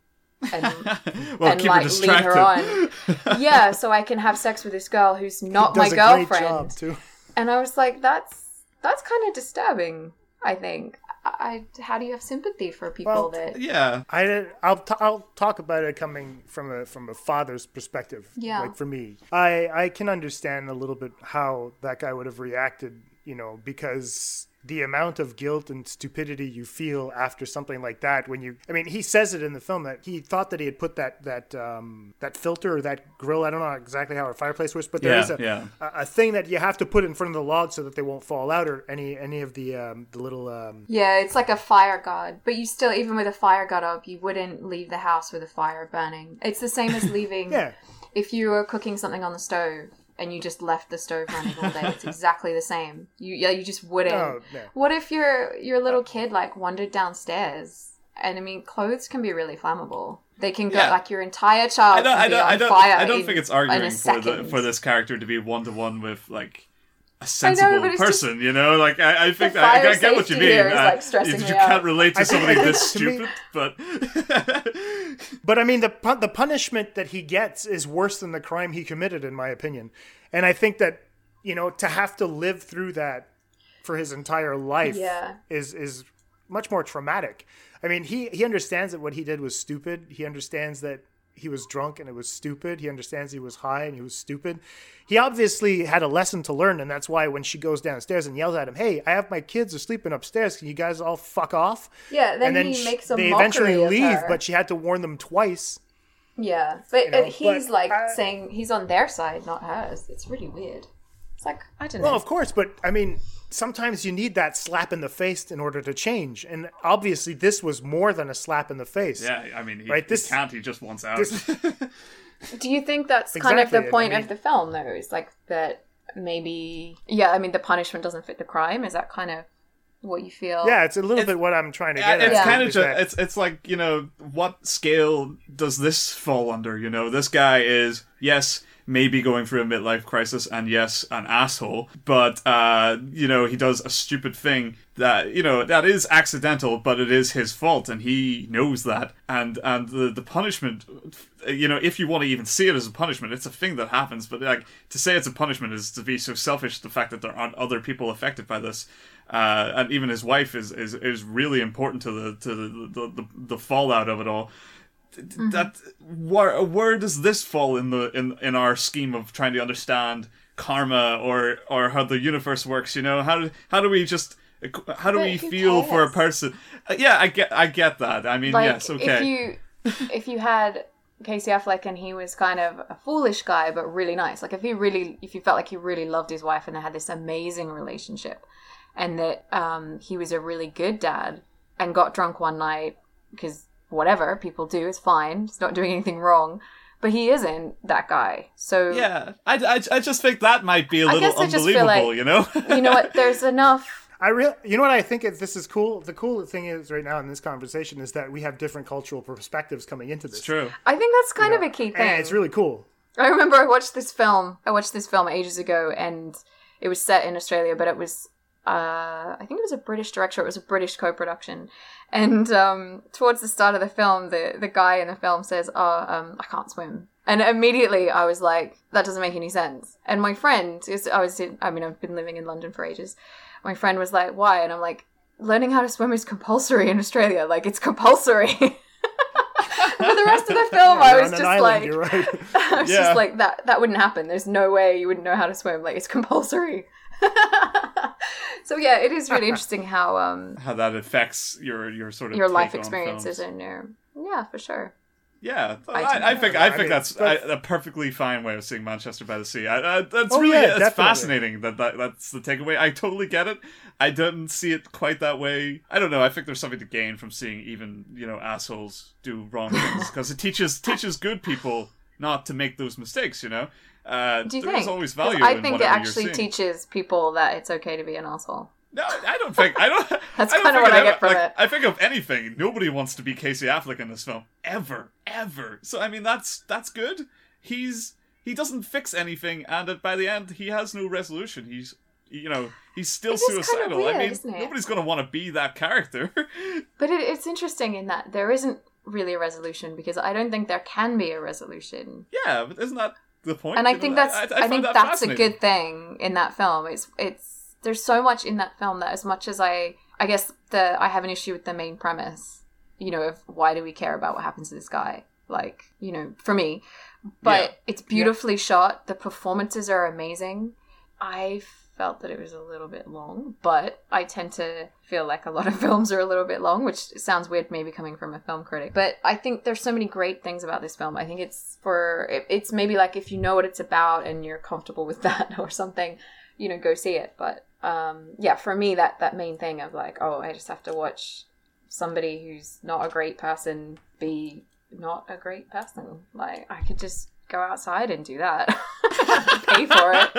and (laughs) Well, and keep her like lead her on? (laughs) yeah, so I can have sex with this girl who's not my Does a great girlfriend." job too. And I was like, that's that's kind of disturbing. I think. I, I how do you have sympathy for people Well, that? Yeah. I I'll t- I'll talk about it coming from a from a father's perspective. Yeah. Like for me, I I can understand a little bit how that guy would have reacted. You know, because the amount of guilt and stupidity you feel after something like that when you I mean he says it in the film that he thought that he had put that that um that filter or that grill I don't know exactly how a fireplace works but there Yeah, is a, yeah. a a thing that you have to put in front of the log so that they won't fall out or any any of the um the little um Yeah, it's like a fire guard but you still, even with a fire guard up, you wouldn't leave the house with a fire burning. It's the same as (laughs) leaving. Yeah. If you were cooking something on the stove and you just left the stove running all day, it's (laughs) exactly the same. You yeah, you just wouldn't. Oh, no. What if your your little oh. kid like wandered downstairs? And I mean, clothes can be really flammable. They can go Yeah. like your entire child I don't, I don't, on I don't, fire. I don't in- think it's arguing a for the second. for this character to be one to one with like a sensible but it's person, you know. Like I, I think I, I get what you mean. here is, like, stressing you me can't relate to (laughs) somebody this think (laughs) to me- stupid, but (laughs) But I mean, the the punishment that he gets is worse than the crime he committed, in my opinion. And I think that you know to have to live through that for his entire life Yeah. is is much more traumatic. I mean, he he understands that what he did was stupid. He understands that he was drunk and it was stupid. He understands he was high and he was stupid. He obviously had a lesson to learn, and that's why when she goes downstairs and yells at him, "Hey, I have my kids are sleeping upstairs. Can you guys all fuck off?" Yeah, then and he sh- makes a they eventually leave, her. but she had to warn them twice. Yeah, but You know, he's but like I- saying he's on their side, not hers. It's really weird. It's like I don't know. Well, of course, but I mean, sometimes you need that slap in the face in order to change, and obviously, this was more than a slap in the face. yeah, I mean, he, Right, he this- can't. He just wants out. this- (laughs) Do you think that's kind of Exactly, the I point mean- of the film, though? Is like that maybe? Yeah, I mean, the punishment doesn't fit the crime. Is that kind of what you feel? Yeah, it's a little bit what I'm trying to Yeah, get at. it's kind of just it's it's like you know what scale does this fall under? You know, this guy is yes maybe going through a midlife crisis and yes an asshole, but uh, you know he does a stupid thing that you know that is accidental, but it is his fault and he knows that. And and the the punishment, you know, if you want to even see it as a punishment, it's a thing that happens. But like to say it's a punishment is to be so selfish. The fact that there aren't other people affected by this uh, and even his wife is, is, is really important to the to the, the, the, the fallout of it all. Mm-hmm. That where where does this fall in the in, in our scheme of trying to understand karma or or how the universe works? You know how do, how do we just how do But we feel for a person? Uh, yeah, I get I get that. I mean, like yes, okay. if you if you had Casey Affleck and he was kind of a foolish guy but really nice, like if he really if you felt like he really loved his wife and they had this amazing relationship, and that um, he was a really good dad and got drunk one night because whatever people do is fine, he's not doing anything wrong. But he isn't that guy. So yeah, I, I, I just think that might be a I little guess I just unbelievable. like- you know, you know what? There's (laughs) enough I real, you know what I think is this is cool. The cool thing is right now in this conversation is that we have different cultural perspectives coming into this. it's true. I think that's kind of a key thing. And it's really cool. I remember I watched this film. I watched this film ages ago, and it was set in Australia, but it was uh, I think it was a British director. It was a British co-production, and um, towards the start of the film, the the guy in the film says, "Oh, um, I can't swim." And immediately I was like, that doesn't make any sense. And my friend, is, I was in, I mean, I've been living in London for ages. My friend was like, why? And I'm like, learning how to swim is compulsory in Australia. Like, it's compulsory. (laughs) For the rest of the (laughs) film, (laughs) I was just island, like, right. I was Yeah. just like that. That wouldn't happen. There's no way you wouldn't know how to swim. Like it's compulsory. So yeah, it is really (laughs) interesting how um How that affects your your sort of your take life experiences films. and your yeah for sure. Yeah, I I, I, think I I think mean, that's but- a, a perfectly fine way of seeing Manchester by the Sea. I, I, that's Oh, really yeah, it's definitely. fascinating that, that that's the takeaway. I totally get it. I didn't see it quite that way. I don't know. I think there's something to gain from seeing even you know assholes do wrong things because it teaches teaches good people not to make those mistakes. You know, uh, Do you there think? always value. I in think it actually teaches people that it's okay to be an asshole. No, I don't think. I don't. (laughs) That's kinda think what I get from like, it. I think of anything. Nobody wants to be Casey Affleck in this film ever, ever. So I mean, that's that's good. He's he doesn't fix anything, and by the end, he has no resolution. He's you know he's still It is kinda suicidal. weird, I mean, nobody's gonna want to be that character. (laughs) But it, it's interesting in that there isn't really a resolution because I don't think there can be a resolution. yeah, but isn't that the point? and I think that's I, find think that that's a good thing in that film. It's it's there's so much in that film that as much as I I guess the I have an issue with the main premise, you know, of why do we care about what happens to this guy? Like, you know, for me. But Yeah. it's beautifully shot. The performances are amazing. I felt that it was a little bit long, but I tend to feel like a lot of (laughs) films are a little bit long, which sounds weird maybe coming from a film critic. But I think there's so many great things about this film. I think it's for it's maybe like if you know what it's about and you're comfortable with (laughs) that or something, you know, go see it. But um yeah, for me that that main thing of like, oh, I just have to watch somebody who's not a great person be not a great person. Like I could just go outside and do that. (laughs) Pay for it.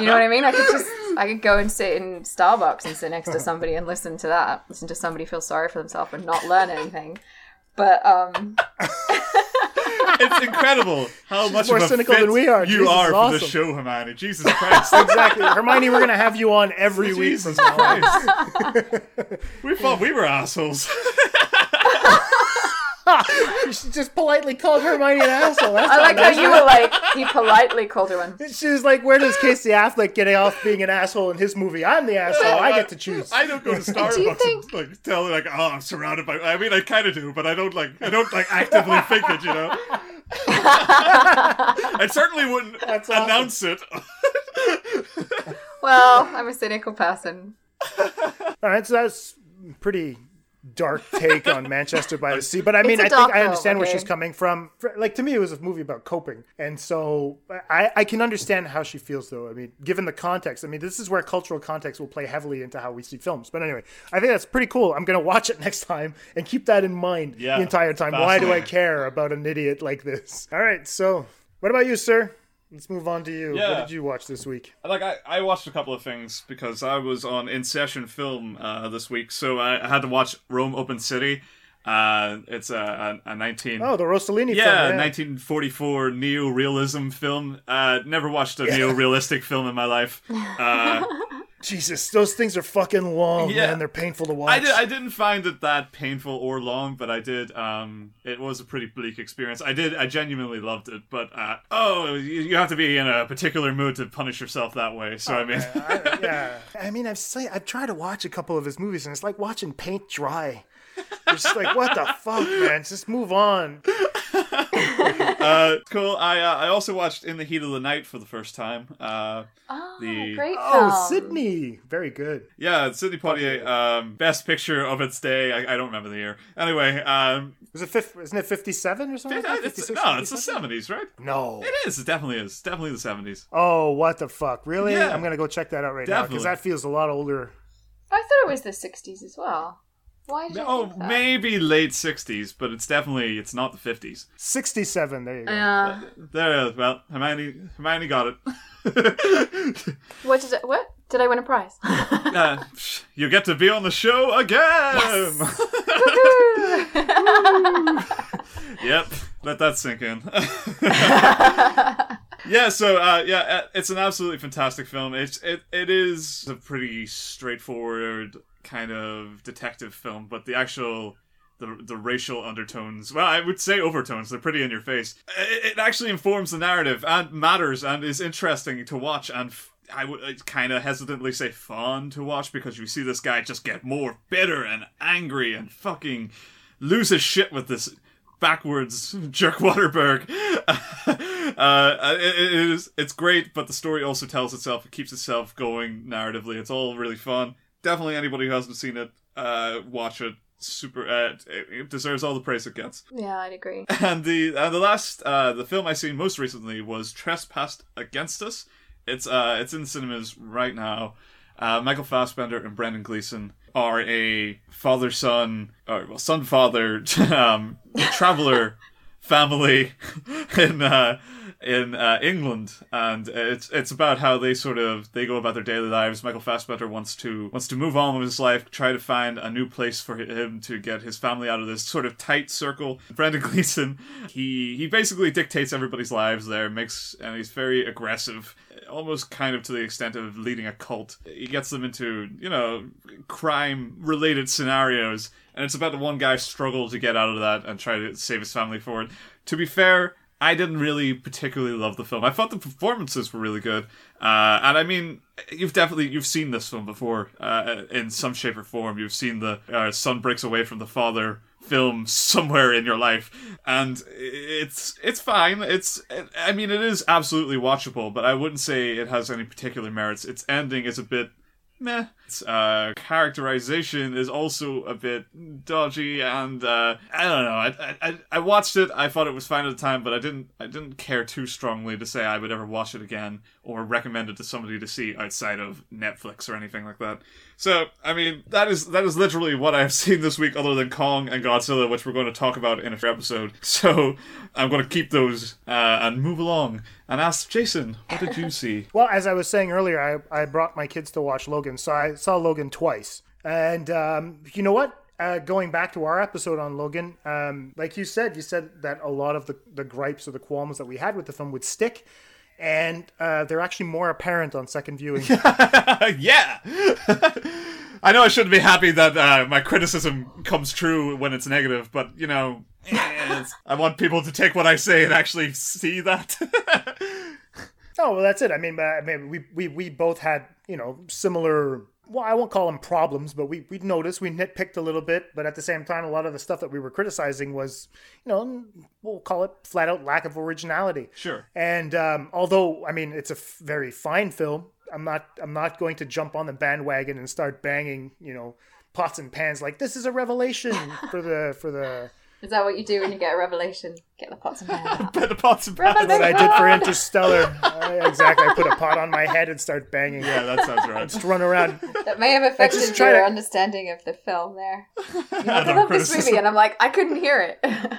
You know what I mean? I could just I could go and sit in Starbucks and sit next to somebody and listen to that. Listen to somebody feel sorry for themselves and not learn anything. But um (laughs) it's incredible how She's much more of a cynical fit than we are. you Jesus, are for awesome. the show, Hermione. Jesus Christ. (laughs) exactly, Hermione. We're gonna have you on every week Jesus from now on. Christ. we thought we were assholes. (laughs) You should just politely called Hermione an asshole. That's I not like how nice. you were like, he politely called her one. (laughs) She was like, "Where does Casey Affleck get off being an asshole in his movie? I'm the asshole. I get to choose." I don't go to (laughs) Starbucks and like tell like, oh, I'm surrounded by. I mean, I kind of do, but I don't like. I don't like actively think it. You know. I certainly wouldn't announce it. Well, I'm a cynical person. All right, so that's pretty dark take on Manchester by the (laughs) Sea. But I mean, I think I understand where she's coming from. Like to me, it was a movie about coping, and so I, I can understand how she feels. Though I mean, given the context, I mean, this is where cultural context will play heavily into how we see films. But anyway, I think that's pretty cool. I'm gonna watch it (laughs) next time and keep that in mind Yeah, the entire time. Why do I care about an idiot like this? All right, so what about you, sir? Let's move on to you. Yeah. What did you watch this week? Like I, I watched a couple of things because I was on In Session Film uh, this week, so I, I had to watch Rome Open City. Uh, it's a, a, a 19 Oh, the Rossellini yeah, film. 1944 neo-realism film. Uh, never watched a Yeah. neo-realistic film in my life. (laughs) Jesus, those things are fucking long, Yeah. man. They're painful to watch. I, did, I didn't find it that painful or long, but I did. Um, it was a pretty bleak experience. I did. I genuinely loved it, but uh, oh, you, you have to be in a particular mood to punish yourself that way. So I mean, I, (laughs) yeah. I mean, I've say, I've tried to watch a couple of his movies, and it's like watching paint dry. It's just like, what the fuck, man? Just move on. (laughs) uh, cool. I uh, I also watched In the Heat of the Night for the first time. Uh, Oh, the great Oh, film. Sidney, very good. yeah, Sidney Poitier, um, best picture of its day. I, I don't remember the year. Anyway, um, Was it fifth? Isn't it fifty-seven or something? like it's, 56, no, it's the seventies, right? No. It is. It definitely is. Definitely the seventies. Oh, what the fuck? Really? Yeah. I'm gonna go check that out right now because that feels a lot older. I thought it was the 60s as well. Why did you Oh, that? maybe late sixties, but it's definitely it's not the fifties. Sixty-seven. There you go. Yeah. There, well, Hermione, Hermione got it. (laughs) What did it, what? Did I win a prize? (laughs) Uh, you get to be on the show again. Yes! (laughs) yep, let that sink in. yeah, so uh, yeah, uh, it's an absolutely fantastic film. It's it it is a pretty straightforward kind of detective film, but the actual the the racial undertones, well, I would say overtones. They're pretty in your face. It, it actually informs the narrative and matters and is interesting to watch and. F- I would kind of hesitantly say fun to watch because you see this guy just get more bitter and angry and fucking lose his shit with this backwards (laughs) jerk Waterberg. (laughs) uh, it, it is it's great, but the story also tells itself. It keeps itself going narratively. It's all really fun. Definitely, anybody who hasn't seen it, uh, watch it. Super, uh, it deserves all the praise it gets. yeah, I'd agree. (laughs) And the and the last uh, the film I seen most recently was Trespass Against Us. It's uh it's in cinemas right now. Uh, Michael Fassbender and Brendan Gleeson are a father son or well son father (laughs) um, traveler (laughs) family in uh, in uh, England, and it's it's about how they sort of they go about their daily lives. Michael Fassbender wants to wants to move on with his life, try to find a new place for him to get his family out of this sort of tight circle. (laughs) Brendan Gleeson, he he basically dictates everybody's lives there, makes and he's very aggressive, almost kind of to the extent of leading a cult. He gets them into you know crime related scenarios, and it's about the one guy struggle to get out of that and try to save his family for it. To be fair. I didn't really particularly love the film. I thought the performances were really good, uh, and I mean, you've definitely you've seen this film before uh, in some shape or form. You've seen the uh, son breaks away from the father film (laughs) somewhere in your life, and it's it's fine. It's I mean, it is absolutely watchable, but I wouldn't say it has any particular merits. Its ending is a bit meh. Its uh, characterization is also a bit dodgy, and uh, I don't know. I, I I watched it. I thought it was fine at the time, but I didn't I didn't care too strongly to say I would ever watch it again or recommend it to somebody to see outside of Netflix or anything like that. So I mean, that is that is literally what I've (laughs) seen this week, other than Kong and Godzilla, which we're going to talk about in a future episode. (laughs) So I'm going to keep those uh, and move along and ask Jason, what did you (laughs) see? Well, as I was saying earlier, I, I brought my kids to watch Logan, so I saw Logan twice. And um, you know what? uh, going back to our episode on Logan, um, like you said, you said that a lot of the, the gripes or the qualms that we had with the film would stick, and uh, they're actually more apparent on second viewing. (laughs) yeah. (laughs) I know I shouldn't be happy that uh, my criticism comes true when it's negative, but you know, (laughs) I want people to take what I say and actually see that. Oh well, that's it. I mean, uh, I mean, we we we both had you know similar. Well, I won't call them problems, but we we noticed we nitpicked a little bit. But at the same time, a lot of the stuff that we were criticizing was, you know, we'll call it flat out lack of originality. Sure. And um, although I mean, it's a f- very fine film. I'm not I'm not going to jump on the bandwagon and start banging you know pots and pans like this is a revelation (laughs) for the for the Is that what you do when you get a revelation? Get the pots and pans (laughs) out. Put the pots and pans. That's what I did for Interstellar. Uh, exactly. I put a pot on my head and start banging. Yeah, that sounds right. Just run around. That may have affected try your to- understanding of the film there. You're (laughs) like, I love this movie, and I'm like, I couldn't hear it. (laughs)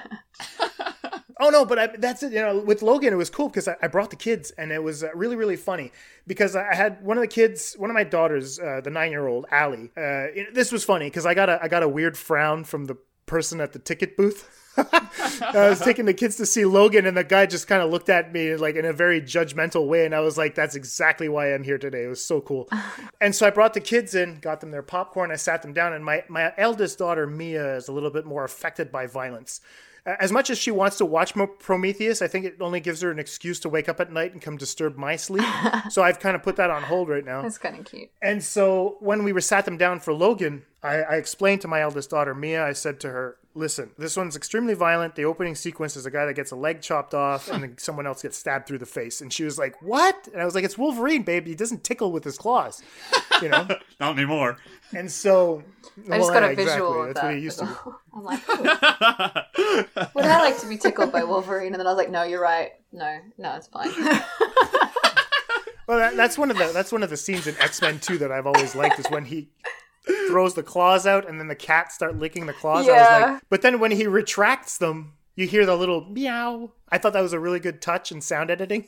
Oh no, but I, that's it. You know, with Logan, it was cool because I, I brought the kids, and it was uh, really, really funny because I had one of the kids, one of my daughters, uh, the nine-year-old Allie. Uh, it- this was funny because I got a I got a weird frown from the person at the ticket booth. (laughs) I was (laughs) taking the kids to see Logan, and the guy just kind of looked at me like in a very judgmental way, and I was like, "That's exactly why I'm here today." It was so cool. (laughs) and so I brought the kids in, got them their popcorn, I sat them down, and my my eldest daughter Mia is a little bit more affected by violence. As much as she wants to watch Prometheus, I think it only gives her an excuse to wake up at night and come disturb my sleep. (laughs) so I've kind of put that on hold right now. That's kind of cute. And so when we were sat them down for Logan, I, I explained to my eldest daughter, Mia, I said to her, listen, this one's extremely violent. The opening sequence is a guy that gets a leg chopped off and then someone else gets stabbed through the face. And she was like, what? And I was like, it's Wolverine, baby. He doesn't tickle with his claws, you know? (laughs) Not anymore. And so... I just well, got a visual exactly. of That's what that. he used to do. (laughs) I'm like, "Ooh." would I like to be tickled by Wolverine? And then I was like, no, you're right. No, no, it's fine. (laughs) Well, that, that's one of the that's one of the scenes in X Men Two that I've always liked is when he throws the claws out and then the cats start licking the claws. I was Yeah. like, but then when he retracts them, you hear the little meow. I thought that was a really good touch in sound editing.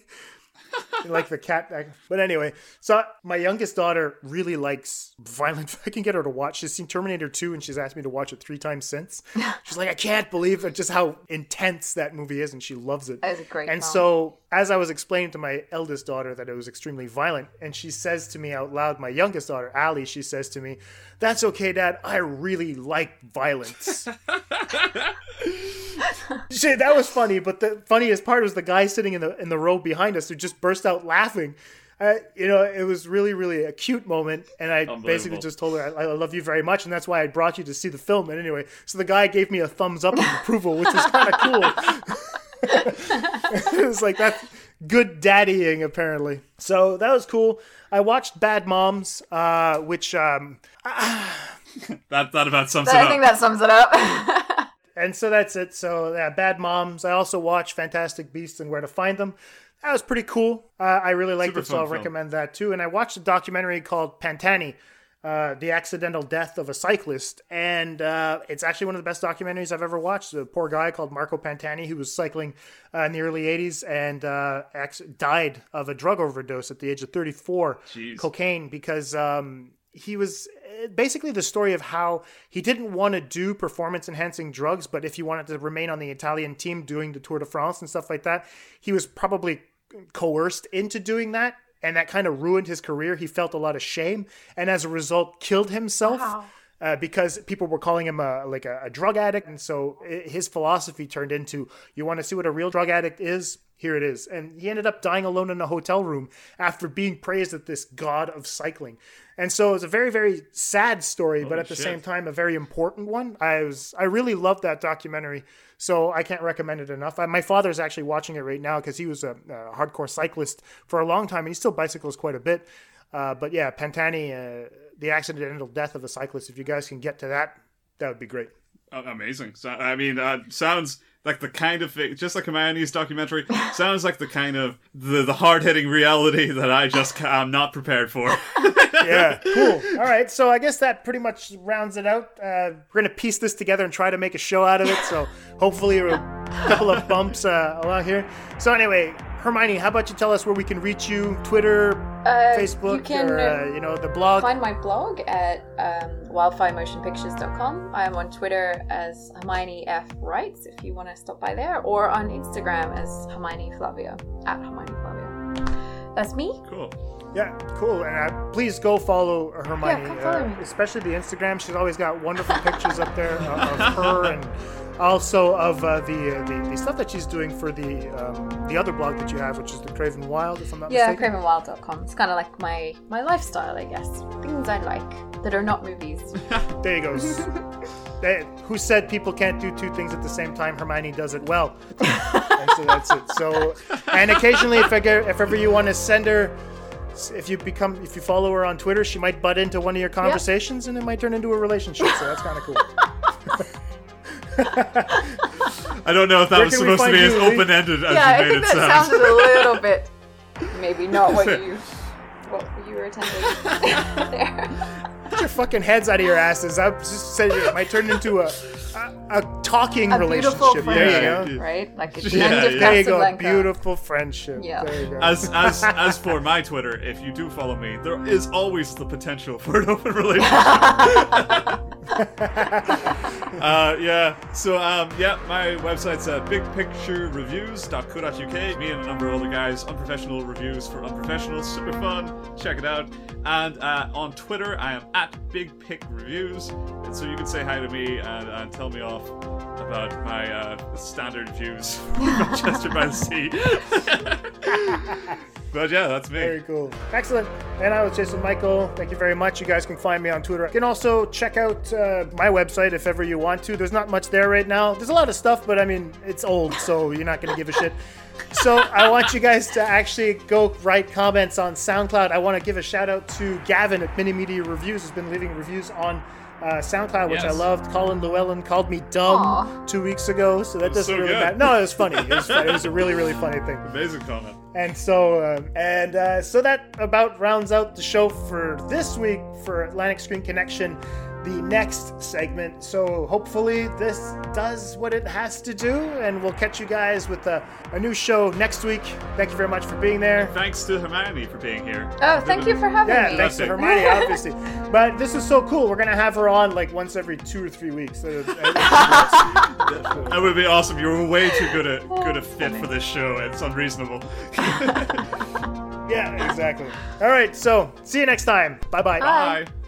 (laughs) like the cat. Back. But anyway, so my youngest daughter really likes violent. (laughs) I can get her to watch. She's seen Terminator 2 and she's asked me to watch it three times since. (laughs) She's like, I can't believe it, just how intense that movie is, and she loves it. That a great And film. so, as I was explaining to my eldest daughter that it was extremely violent, and she says to me out loud, my youngest daughter, Allie, she says to me, That's okay, Dad. I really like violence. (laughs) She- that was funny, but the funniest part was the guy sitting in the in the row behind us who just burst out laughing. Uh, you know, it was really, really a cute moment, and I basically just told her I, I love you very much, and that's why I brought you to see the film. And anyway, so the guy gave me a thumbs up of approval, which was kind of cool. (laughs) it was like that's good daddying apparently. So that was cool. I watched Bad Moms, uh, which um, (sighs) That that about sums it up. I think that sums it up. (laughs) and so that's it. So yeah, Bad Moms. I also watch Fantastic Beasts and Where to Find Them. That was pretty cool. Uh, I really liked Super it, so I'll film. recommend that too. And I watched a documentary called Pantani, uh, the accidental death of a cyclist, and uh, it's actually one of the best documentaries I've ever watched. A poor guy called Marco Pantani who was cycling uh, in the early '80s and uh, acc- died of a drug overdose at the age of 34, Jeez. cocaine, because um, he was uh, basically the story of how he didn't want to do performance enhancing drugs, but if he wanted to remain on the Italian team doing the Tour de France and stuff like that, he was probably coerced into doing that. And that kind of ruined his career. He felt a lot of shame, and as a result, killed himself uh, because people were calling him a, like a, a drug addict. And so i his philosophy turned into, "You want to see what a real drug addict is? Here it is." And he ended up dying alone in a hotel room after being praised as this god of cycling. And so it's a very, very sad story, but Holy at the shit. same time, a very important one. I was, I really loved that documentary, so I can't recommend it enough. I, my father's actually watching it right now because he was a, a hardcore cyclist for a long time, and he still bicycles quite a bit. Uh, but yeah, Pantani, uh, the accidental death of a cyclist. If you guys can get to that, that would be great. Uh, amazing. So, I mean, uh, sounds like the kind of thing, just like a mayonnaise documentary. (laughs) sounds like the kind of the, the hard hitting reality that I just I'm not prepared for. (laughs) yeah, (laughs) cool. All right, so I guess that pretty much rounds it out. Uh, we're gonna piece this together and try to make a show out of it. So hopefully, a couple of bumps uh, along here. So anyway, Hermione, how about you tell us where we can reach you? Twitter, Uh, Facebook you can or uh, you know the blog. find my blog at um, wildfiremotionpictures.com. I am on Twitter as Hermione F Writes if you want to stop by there, or on Instagram as Hermione Flavia at Hermione Flavia. That's me. Cool. Yeah, cool. And uh, please go follow Hermione, come follow uh, me. especially the Instagram. She's always got wonderful pictures up there of, of her and also of uh, the, uh, the the stuff that she's doing for the um, the other blog that you have, which is the Craven Wild, if I'm not Yeah, mistaken. cravenwild.com. It's kind of like my my lifestyle, I guess. Things I like that are not movies. (laughs) There you go. They- (laughs) who said people can't do two things at the same time? Hermione does it well. (laughs) and so that's it. So, and occasionally, if, I get, if ever you want to send her, if you become, if you follow her on Twitter, she might butt into one of your conversations, and it might turn into a relationship. So that's kind of cool. I don't know if that Where was supposed to be you, as open ended as yeah, I you made think it that sound. sounded a little (laughs) bit maybe not what you what you were intending (laughs) (laughs) there. Get your fucking heads out of your asses. I just said it might turn into a a, a talking A relationship. beautiful There you friendship, go. right? Like at the Yeah, end of yeah. There you go. Beautiful friendship. Yeah. There you go. As as (laughs) as for my Twitter, if you do follow me, there is always the potential for an open relationship. (laughs) uh, yeah. So um, yeah, my website's uh, bigpicturereviews.co.uk. Me and a number of other guys, unprofessional reviews for unprofessionals, super fun. Check it out. And uh, on Twitter, I am at BigPicReviews, and so you can say hi to me and, and tell me off about my uh, standard views (laughs) for (laughs) Manchester by the Sea. (laughs) but yeah, that's me. Very cool. Excellent. And I was Jason Michael. Thank you very much. You guys can find me on Twitter. You can also check out uh, my website if ever you want to. There's not much there right now. There's a lot of stuff, but I mean, it's old, so you're not going to give a shit. So I want you guys to actually go write comments on SoundCloud. I want to give a shout out to Gavin at Mini Media Reviews, who's been leaving reviews on uh, SoundCloud, which I loved. Colin Llewellyn called me dumb Aw. two weeks ago, so that was doesn't so really good. matter. No, it was funny. It was, funny. it was a really, really funny thing. Amazing comment. And so, um, and uh, so that about rounds out the show for this week for Atlantic Screen Connection, the next segment. So hopefully this does what it has to do, and we'll catch you guys with a, a new show next week. Thank you very much for being there. Thanks to Hermione for being here. Oh, thank you for having Yeah, me. Yeah, thanks to Hermione, (laughs) obviously. But this is so cool. We're gonna have her on like once every two or three weeks. So, uh, (laughs) That would be awesome. You're way too good a good a fit for this show. It's unreasonable. (laughs) yeah, exactly. All right, so see you next time. Bye-bye. Bye. This